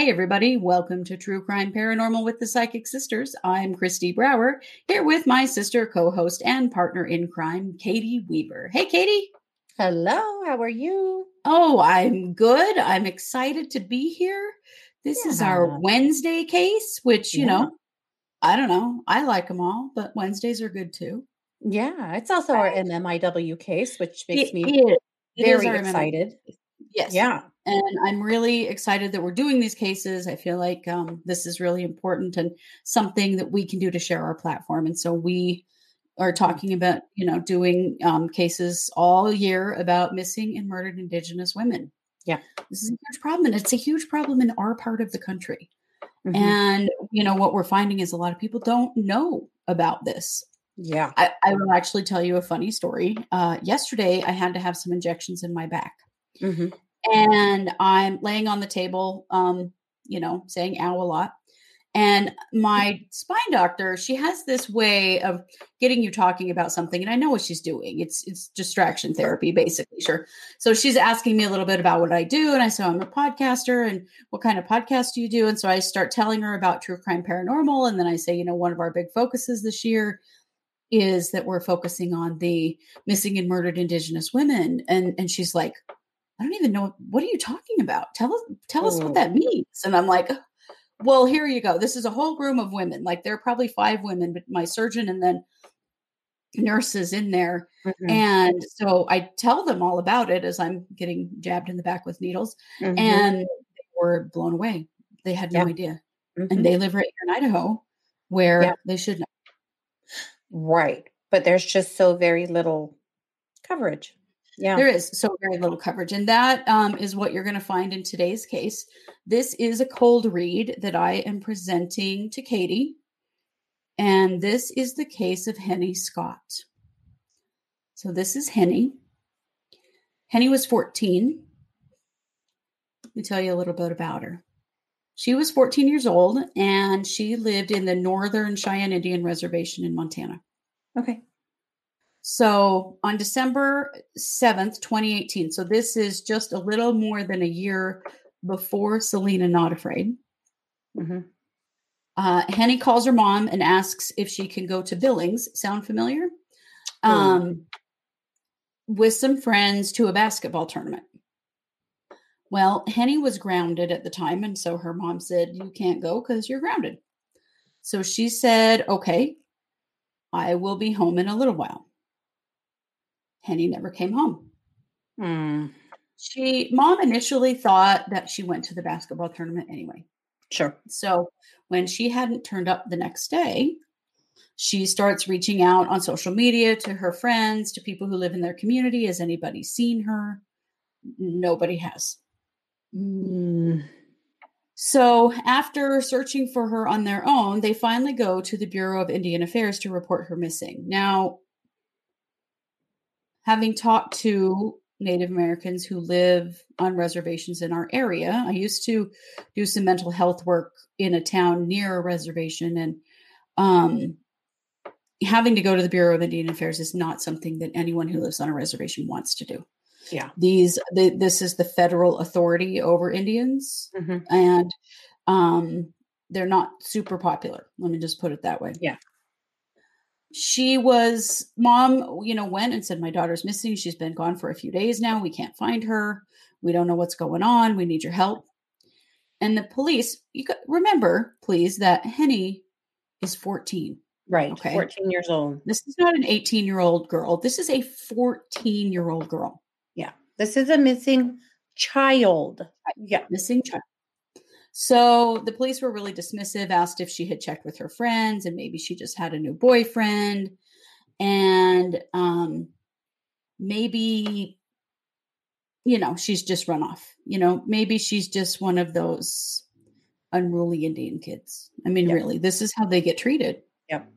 Hey, everybody, welcome to True Crime Paranormal with the Psychic Sisters. I'm Kristi Brower, here with my sister, co host, and partner in crime, Katie Weaver. Hey, Katie. Hello, how are you? Oh, I'm good. I'm excited to be here. This yeah. is our Wednesday case, which, you yeah. know, I don't know. I like them all, but Wednesdays are good too. Yeah, it's also right. our MMIW case, which makes it, me it, very excited. Yes. Yeah and I'm really excited that we're doing these cases. I feel like um, this is really important and something that we can do to share our platform. And so we are talking about, you know, doing um, cases all year about missing and murdered Indigenous women. Yeah, this is a huge problem, and it's a huge problem in our part of the country. Mm-hmm. And you know what we're finding is a lot of people don't know about this. Yeah, I, I will actually tell you a funny story. Uh, yesterday, I had to have some injections in my back. Mm-hmm and I'm laying on the table, um, you know, saying ow a lot. And my spine doctor, she has this way of getting you talking about something, and I know what she's doing. It's it's distraction therapy, basically. Sure. So she's asking me a little bit about what I do, and I said I'm a podcaster, and what kind of podcast do you do? And so I start telling her about true crime paranormal, and then I say, you know, one of our big focuses this year is that we're focusing on the missing and murdered Indigenous women, and and she's like, I don't even know what are you talking about. Tell us tell us what that means. And I'm like, well, here you go. This is a whole room of women. Like there are probably five women, but my surgeon and then nurses in there. Mm-hmm. And so I tell them all about it as I'm getting jabbed in the back with needles. Mm-hmm. And they were blown away. They had no yeah. idea. Mm-hmm. And they live right here in Idaho where yeah. they should know. Right. But there's just so very little coverage. Yeah. There is so very little coverage. And that um, is what you're going to find in today's case. This is a cold read that I am presenting to Katie. And this is the case of Henny Scott. So this is Henny. Henny was 14. Let me tell you a little bit about her. She was 14 years old and she lived in the Northern Cheyenne Indian Reservation in Montana. Okay. So on December 7th, 2018, so this is just a little more than a year before Selena Not Afraid. Mm-hmm. Uh, Henny calls her mom and asks if she can go to Billings. Sound familiar? Mm. Um, with some friends to a basketball tournament. Well, Henny was grounded at the time, and so her mom said, You can't go because you're grounded. So she said, Okay, I will be home in a little while. Henny never came home. Hmm. She mom initially thought that she went to the basketball tournament anyway. Sure. So when she hadn't turned up the next day, she starts reaching out on social media to her friends, to people who live in their community. Has anybody seen her? Nobody has. Mm. So, after searching for her on their own, they finally go to the Bureau of Indian Affairs to report her missing. Now, having talked to Native Americans who live on reservations in our area, I used to do some mental health work in a town near a reservation, and um, having to go to the Bureau of Indian Affairs is not something that anyone who lives on a reservation wants to do. Yeah, these the, this is the federal authority over Indians, mm-hmm. and um, they're not super popular. Let me just put it that way. Yeah she was mom you know went and said my daughter's missing. She's been gone for a few days now. We can't find her. We don't know what's going on. We need your help. And the police you got, remember please that henny is 14 right okay? 14 years old. This is not an 18 year old girl. This is a 14 year old girl. Yeah. This is a missing child. Yeah. Missing child So the police were really dismissive, asked if she had checked with her friends and maybe she just had a new boyfriend. And um, maybe, you know, she's just run off. You know, maybe she's just one of those unruly Indian kids. I mean, yep. really, this is how they get treated. Yep.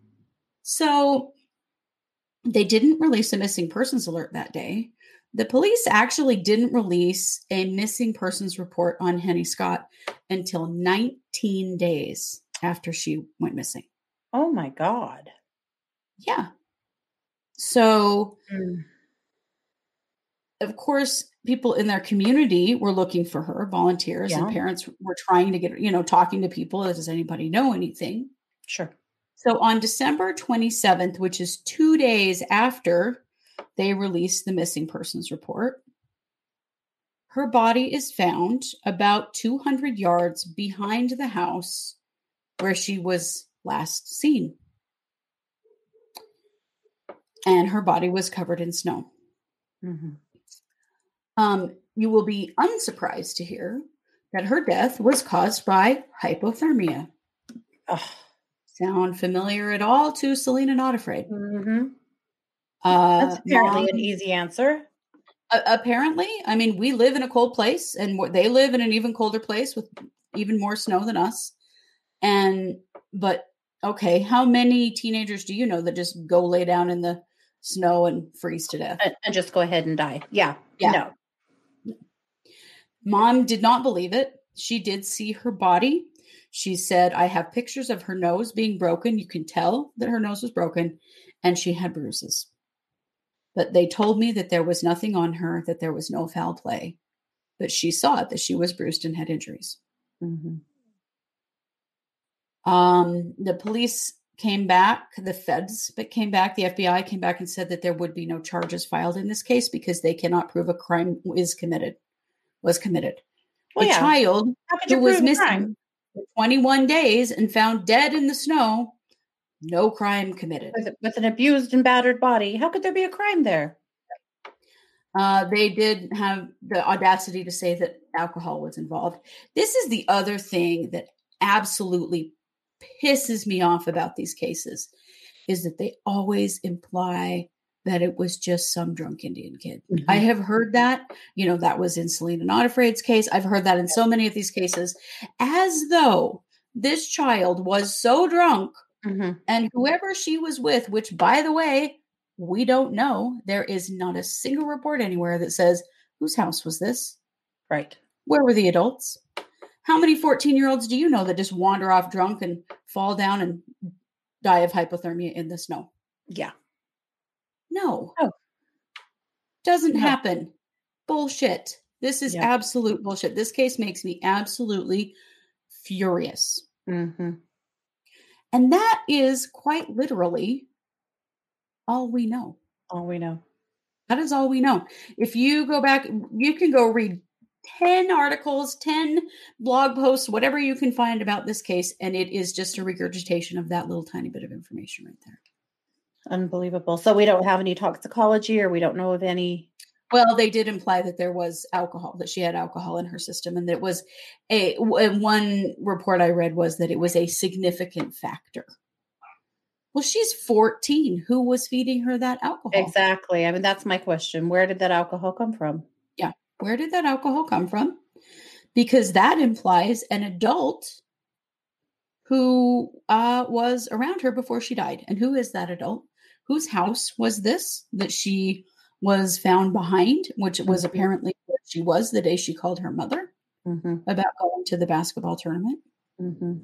So they didn't release a missing persons alert that day. The police actually didn't release a missing persons report on Henny Scott until 19 days after she went missing. Oh my God. Yeah. So, mm. of course, people in their community were looking for her, volunteers, yeah. and parents were trying to get, you know, talking to people. Does anybody know anything? Sure. So on December 27th, which is two days after they released the missing persons report, her body is found about 200 yards behind the house where she was last seen. And her body was covered in snow. Mm-hmm. Um, you will be unsurprised to hear that her death was caused by hypothermia. Oh. Sound familiar at all to Selena Not Afraid? Mm-hmm. Uh, That's apparently mom, an easy answer. Uh, apparently, I mean, we live in a cold place, and they live in an even colder place with even more snow than us. And but okay, how many teenagers do you know that just go lay down in the snow and freeze to death and, and just go ahead and die? Yeah, yeah. No. Mom did not believe it. She did see her body she said, I have pictures of her nose being broken. You can tell that her nose was broken, and she had bruises. But they told me that there was nothing on her, that there was no foul play. But she saw it, that she was bruised and had injuries. Mm-hmm. Um, the police came back, the feds but came back, the FBI came back and said that there would be no charges filed in this case because they cannot prove a crime is committed, was committed. Well, the yeah. child who was missing. Crime? 21 days and found dead in the snow. No crime committed. With, with an abused and battered body. How could there be a crime there? Uh, they did have the audacity to say that alcohol was involved. This is the other thing that absolutely pisses me off about these cases is that they always imply that it was just some drunk Indian kid. Mm-hmm. I have heard that. You know, that was in Selena Not Afraid's case. I've heard that in so many of these cases, as though this child was so drunk mm-hmm. and whoever she was with, which by the way, we don't know. There is not a single report anywhere that says whose house was this? Right. Where were the adults? How many 14 year olds do you know that just wander off drunk and fall down and die of hypothermia in the snow? Yeah. No. Oh. Doesn't no. happen. Bullshit. This is yeah. absolute bullshit. This case makes me absolutely furious. Mm-hmm. And that is quite literally all we know. All we know. That is all we know. If you go back, you can go read 10 articles, 10 blog posts, whatever you can find about this case, and it is just a regurgitation of that little tiny bit of information right there. Unbelievable. So we don't have any toxicology or we don't know of any. Well, they did imply that there was alcohol, that she had alcohol in her system, and that was a one report I read was that it was a significant factor. Well, she's 14. Who was feeding her that alcohol? Exactly. I mean, that's my question. Where did that alcohol come from? Yeah. Where did that alcohol come from? Because that implies an adult who uh, was around her before she died. And who is that adult? whose house was this that she was found behind, which was mm-hmm. apparently where she was the day she called her mother mm-hmm. about going to the basketball tournament. Mm-hmm.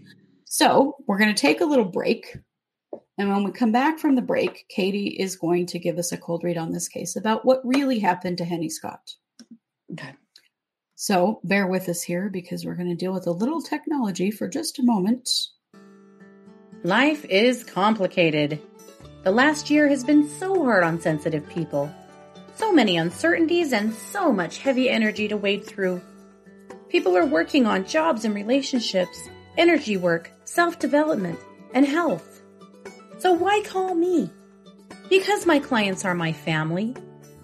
So we're going to take a little break. And when we come back from the break, Katie is going to give us a cold read on this case about what really happened to Henny Scott. Okay. So bear with us here because we're going to deal with a little technology for just a moment. Life is complicated. The last year has been so hard on sensitive people. So many uncertainties and so much heavy energy to wade through. People are working on jobs and relationships, energy work, self development, and health. So why call me? Because my clients are my family.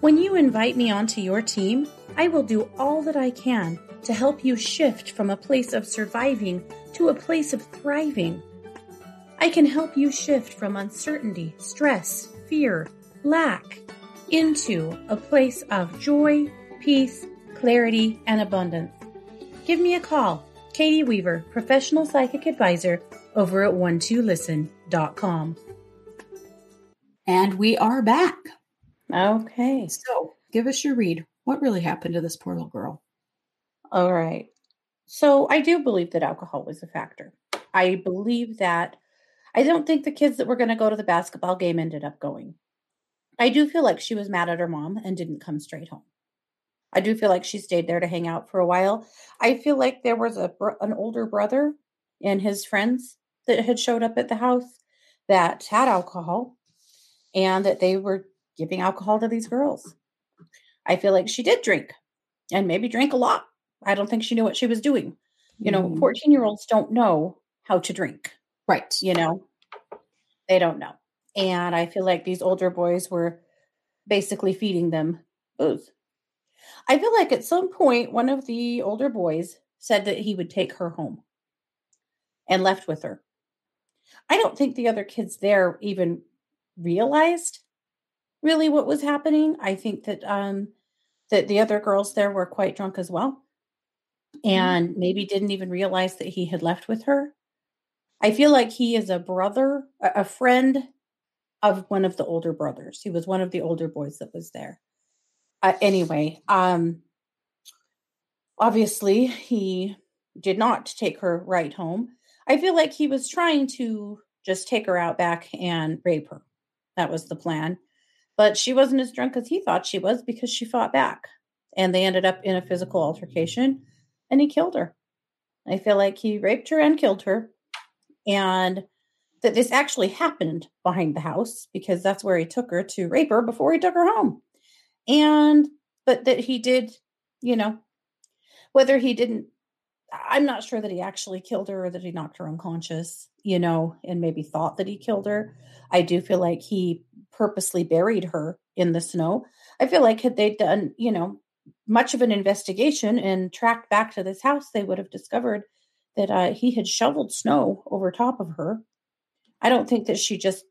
When you invite me onto your team, I will do all that I can to help you shift from a place of surviving to a place of thriving. I can help you shift from uncertainty, stress, fear, lack into a place of joy, peace, clarity, and abundance. Give me a call, Katie Weaver, professional psychic advisor over at one2listen.com. And we are back. Okay. So give us your read. What really happened to this poor little girl? All right. So I do believe that alcohol was a factor. I believe that I don't think the kids that were going to go to the basketball game ended up going. I do feel like she was mad at her mom and didn't come straight home. I do feel like she stayed there to hang out for a while. I feel like there was a an older brother and his friends that had showed up at the house that had alcohol and that they were giving alcohol to these girls. I feel like she did drink and maybe drank a lot. I don't think she knew what she was doing. You know, mm-hmm. 14 year olds don't know how to drink. Right. You know, they don't know. And I feel like these older boys were basically feeding them booze. I feel like at some point, one of the older boys said that he would take her home and left with her. I don't think the other kids there even realized really what was happening. I think that um that the other girls there were quite drunk as well mm-hmm. and mm-hmm. maybe didn't even realize that he had left with her. I feel like he is a brother, a friend of one of the older brothers. He was one of the older boys that was there. Uh, anyway, um obviously he did not take her right home. I feel like he was trying to just take her out back and rape her. That was the plan. But she wasn't as drunk as he thought she was because she fought back. And they ended up in a physical altercation and he killed her. I feel like he raped her and killed her. And that this actually happened behind the house because that's where he took her to rape her before he took her home. And, but that he did, you know, whether he didn't, I'm not sure that he actually killed her or that he knocked her unconscious, you know, and maybe thought that he killed her. I do feel like he purposely buried her in the snow. I feel like had they done, you know, much of an investigation and tracked back to this house, they would have discovered that uh, he had shoveled snow over top of her. I don't think that she just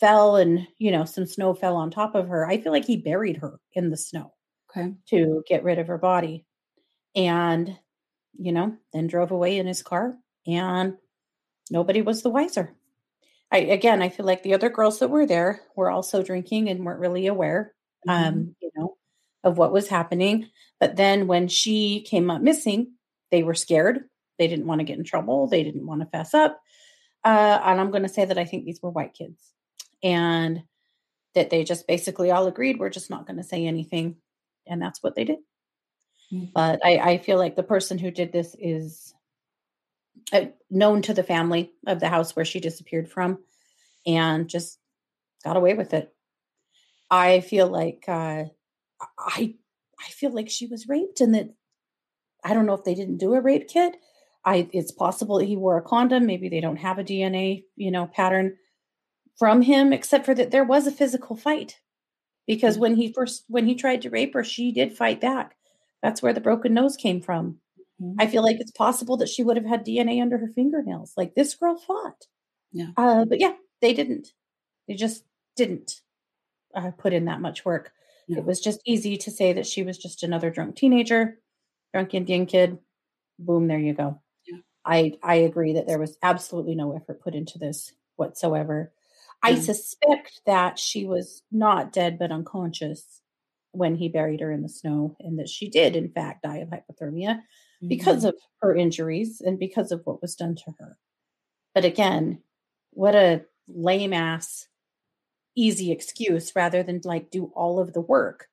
fell and, you know, some snow fell on top of her. I feel like he buried her in the snow okay. to get rid of her body. And, you know, then drove away in his car and nobody was the wiser. I again, I feel like the other girls that were there were also drinking and weren't really aware, mm-hmm. um, you know, of what was happening. But then when she came up missing, they were scared. They didn't want to get in trouble. They didn't want to fess up. Uh, and I'm going to say that I think these were white kids, and that they just basically all agreed we're just not going to say anything, and that's what they did. Mm-hmm. But I, I feel like the person who did this is uh, known to the family of the house where she disappeared from and just got away with it. I feel like uh, I I feel like she was raped and that I don't know if they didn't do a rape kit. I it's possible he wore a condom. Maybe they don't have a DNA, you know, pattern from him, except for that there was a physical fight. Because mm-hmm. when he first when he tried to rape her, she did fight back. That's where the broken nose came from. Mm-hmm. I feel like it's possible that she would have had DNA under her fingernails. Like this girl fought. Yeah. Uh, but yeah, they didn't. They just didn't uh, put in that much work. Yeah. It was just easy to say that she was just another drunk teenager, drunk Indian kid. Boom, there you go. I I agree that there was absolutely no effort put into this whatsoever. I suspect that she was not dead but unconscious when he buried her in the snow, and that she did, in fact, die of hypothermia because mm-hmm. of her injuries and because of what was done to her. But again, what a lame ass easy excuse rather than like do all of the work.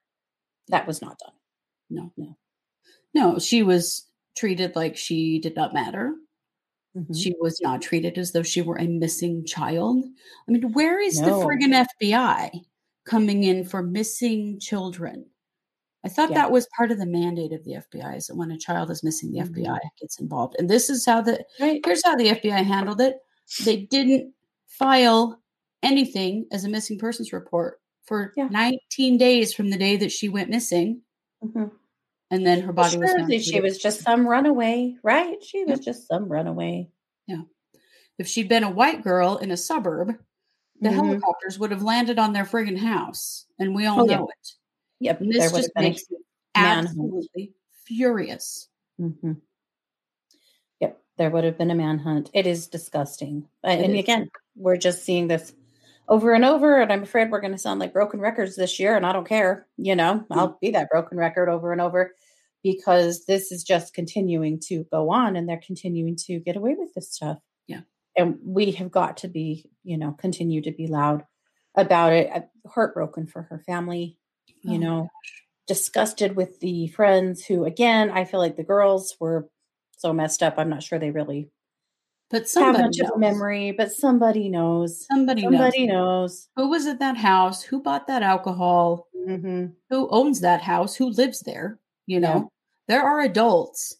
That was not done. No, no. No, she was treated like she did not matter. Mm-hmm. She was not treated as though she were a missing child. I mean, where is no. the friggin' FBI coming in for missing children? I thought yeah. that was part of the mandate of the FBI is that when a child is missing, the mm-hmm. FBI gets involved. And this is how the right. here's how the FBI handled it. They didn't file anything as a missing persons report for yeah. 19 days from the day that she went missing. Mm-hmm. And then her body sure, was. She was just some runaway, right? She was just some runaway. Yeah. If she'd been a white girl in a suburb, the mm-hmm. helicopters would have landed on their friggin' house, and we all oh, know yeah. it. Yep, and this just makes me absolutely furious. Mm-hmm. Yep, there would have been a manhunt. It is disgusting, it and is. again, we're just seeing this over and over. And I'm afraid we're going to sound like broken records this year. And I don't care. You know, mm-hmm. I'll be that broken record over and over because this is just continuing to go on and they're continuing to get away with this stuff. Yeah. And we have got to be, you know, continue to be loud about it. I'm heartbroken for her family, you oh know, disgusted with the friends who, again, I feel like the girls were so messed up. I'm not sure they really but somebody much knows. of a memory, but somebody knows. Somebody, somebody knows. knows. Who was at that house? Who bought that alcohol? Mm-hmm. Who owns that house? Who lives there? You know, yeah. there are adults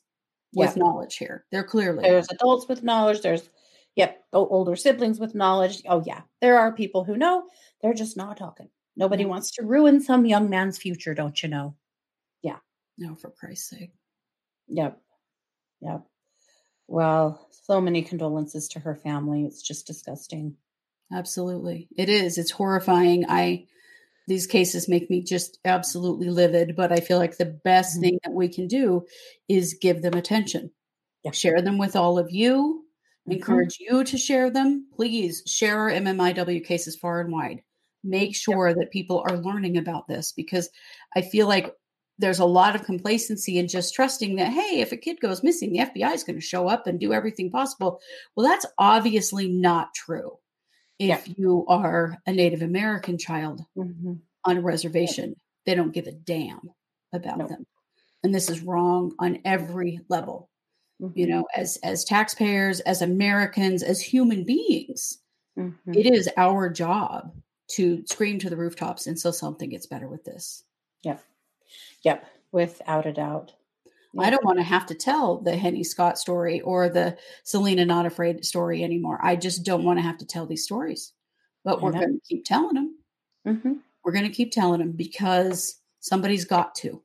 with yeah. knowledge here. There clearly there's adults with knowledge. There's yep, older siblings with knowledge. Oh yeah, there are people who know. They're just not talking. Nobody mm-hmm. wants to ruin some young man's future, don't you know? Yeah. No, for Christ's sake. Yep. Yep. Well, so many condolences to her family. It's just disgusting. Absolutely. It is. It's horrifying. I these cases make me just absolutely livid, but I feel like the best mm-hmm. thing that we can do is give them attention. Yeah. Share them with all of you. Mm-hmm. Encourage you to share them. Please share our MMIW cases far and wide. Make sure that people are learning about this because I feel like there's a lot of complacency and just trusting that hey if a kid goes missing the fbi is going to show up and do everything possible well that's obviously not true if yeah. you are a native american child mm-hmm. on a reservation they don't give a damn about no. them and this is wrong on every level mm-hmm. you know as as taxpayers as americans as human beings mm-hmm. it is our job to scream to the rooftops until something gets better with this yeah Yep, without a doubt. Yep. I don't want to have to tell the Henny Scott story or the Selena Not Afraid story anymore. I just don't want to have to tell these stories. But we're going to keep telling them. Mm-hmm. We're going to keep telling them because somebody's got to.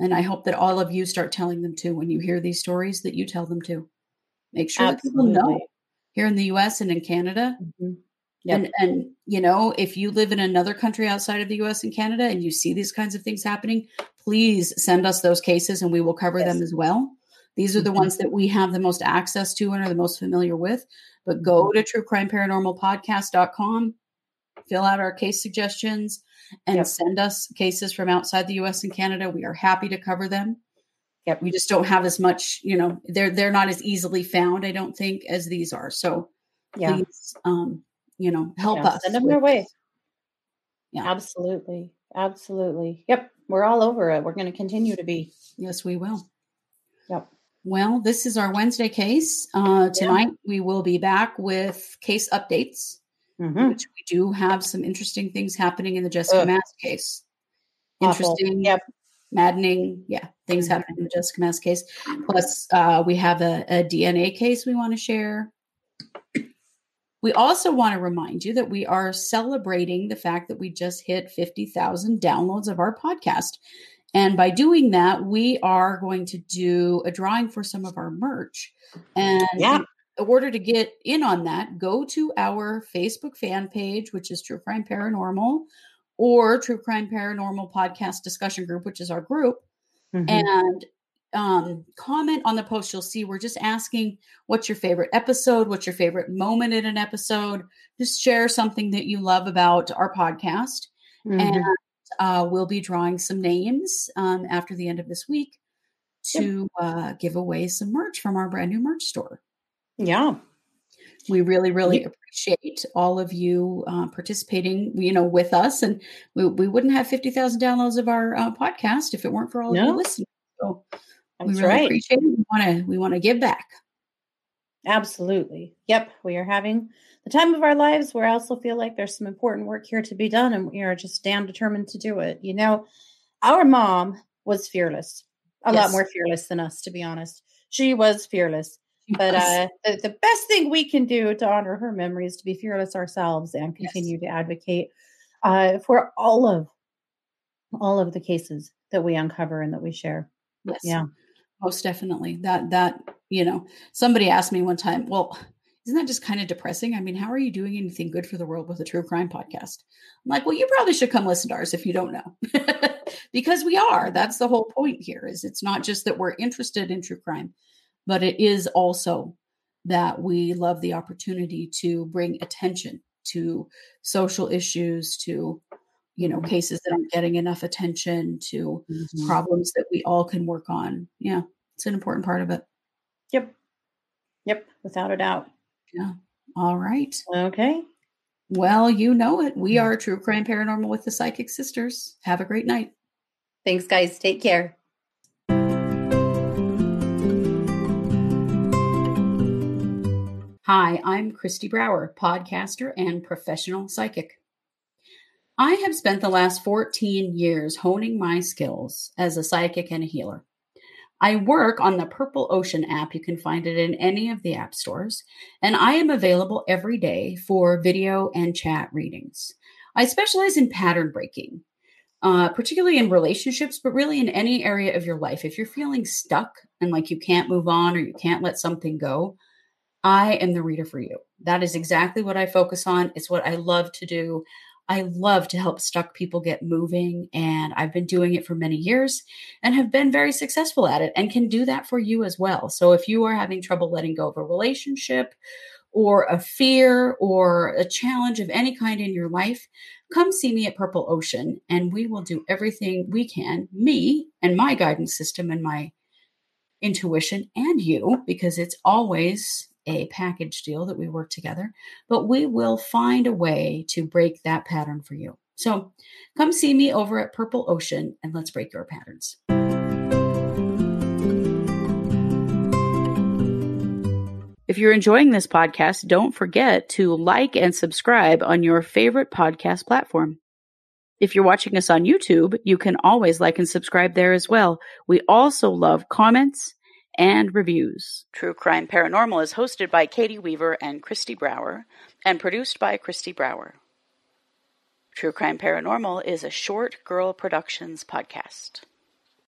And I hope that all of you start telling them too when you hear these stories that you tell them to. Make sure Absolutely. that people know here in the US and in Canada, mm-hmm. Yep. And and you know, if you live in another country outside of the US and Canada and you see these kinds of things happening, please send us those cases and we will cover yes. them as well. These are the mm-hmm. ones that we have the most access to and are the most familiar with. But go mm-hmm. to truecrimeparanormalpodcast.com, fill out our case suggestions, and yep. send us cases from outside the US and Canada. We are happy to cover them. Yep. We just don't have as much, you know, they're they're not as easily found, I don't think, as these are. So yeah. please um you know, help yeah, us. Send them their way. Yeah. Absolutely. Absolutely. Yep. We're all over it. We're going to continue to be. Yes, we will. Yep. Well, this is our Wednesday case. Uh, tonight yeah. we will be back with case updates, mm-hmm. which we do have some interesting things happening in the Jessica Ugh. Mass case. Interesting, yep. maddening, yeah, things mm-hmm. happening in the Jessica Mass case. Plus, uh, we have a, a DNA case we want to share. We also want to remind you that we are celebrating the fact that we just hit 50,000 downloads of our podcast. And by doing that, we are going to do a drawing for some of our merch. And yeah. in order to get in on that, go to our Facebook fan page, which is True Crime Paranormal, or True Crime Paranormal Podcast Discussion Group, which is our group. Mm-hmm. And um, comment on the post, you'll see we're just asking what's your favorite episode, what's your favorite moment in an episode. Just share something that you love about our podcast. Mm-hmm. And uh, we'll be drawing some names um, after the end of this week to yep. uh, give away some merch from our brand new merch store. Yeah. We really, really yeah. appreciate all of you uh, participating, you know, with us. And we, we wouldn't have 50,000 downloads of our uh, podcast if it weren't for all no. of you listening. So that's we really right. appreciate it. We want to we want to give back. Absolutely. Yep. We are having the time of our lives where I also feel like there's some important work here to be done and we are just damn determined to do it. You know, our mom was fearless, a yes. lot more fearless than us, to be honest. She was fearless. But uh, the, the, best thing we can do to honor her memory is to be fearless ourselves and continue yes. to advocate uh, for all of all of the cases that we uncover and that we share. Yes. Yeah. Most definitely. That that, you know, somebody asked me one time, well, isn't that just kind of depressing? I mean, how are you doing anything good for the world with a true crime podcast? I'm like, well, you probably should come listen to ours if you don't know. because we are. That's the whole point here is it's not just that we're interested in true crime, but it is also that we love the opportunity to bring attention to social issues, to you know, cases that aren't getting enough attention, to mm-hmm. problems that we all can work on. Yeah, it's an important part of it. Yep. Yep, without a doubt. Yeah. All right. Okay. Well, you know it. We are True Crime Paranormal with the Psychic Sisters. Have a great night. Thanks, guys. Take care. Hi, I'm Kristi Brower, podcaster and professional psychic. I have spent the last 14 years honing my skills as a psychic and a healer. I work on the Purple Ocean app. You can find it in any of the app stores. And I am available every day for video and chat readings. I specialize in pattern breaking, uh, particularly in relationships, but really in any area of your life. If you're feeling stuck and like you can't move on or you can't let something go, I am the reader for you. That is exactly what I focus on. It's what I love to do. I love to help stuck people get moving, and I've been doing it for many years and have been very successful at it and can do that for you as well. So, if you are having trouble letting go of a relationship or a fear or a challenge of any kind in your life, come see me at Purple Ocean, and we will do everything we can, me and my guidance system and my intuition, and you, because it's always a package deal that we work together, but we will find a way to break that pattern for you. So come see me over at Purple Ocean and let's break your patterns. If you're enjoying this podcast, don't forget to like and subscribe on your favorite podcast platform. If you're watching us on YouTube, you can always like and subscribe there as well. We also love comments and reviews. True Crime Paranormal is hosted by Katie Weaver and Kristi Brower and produced by Kristi Brower. True Crime Paranormal is a Short Girl Productions podcast.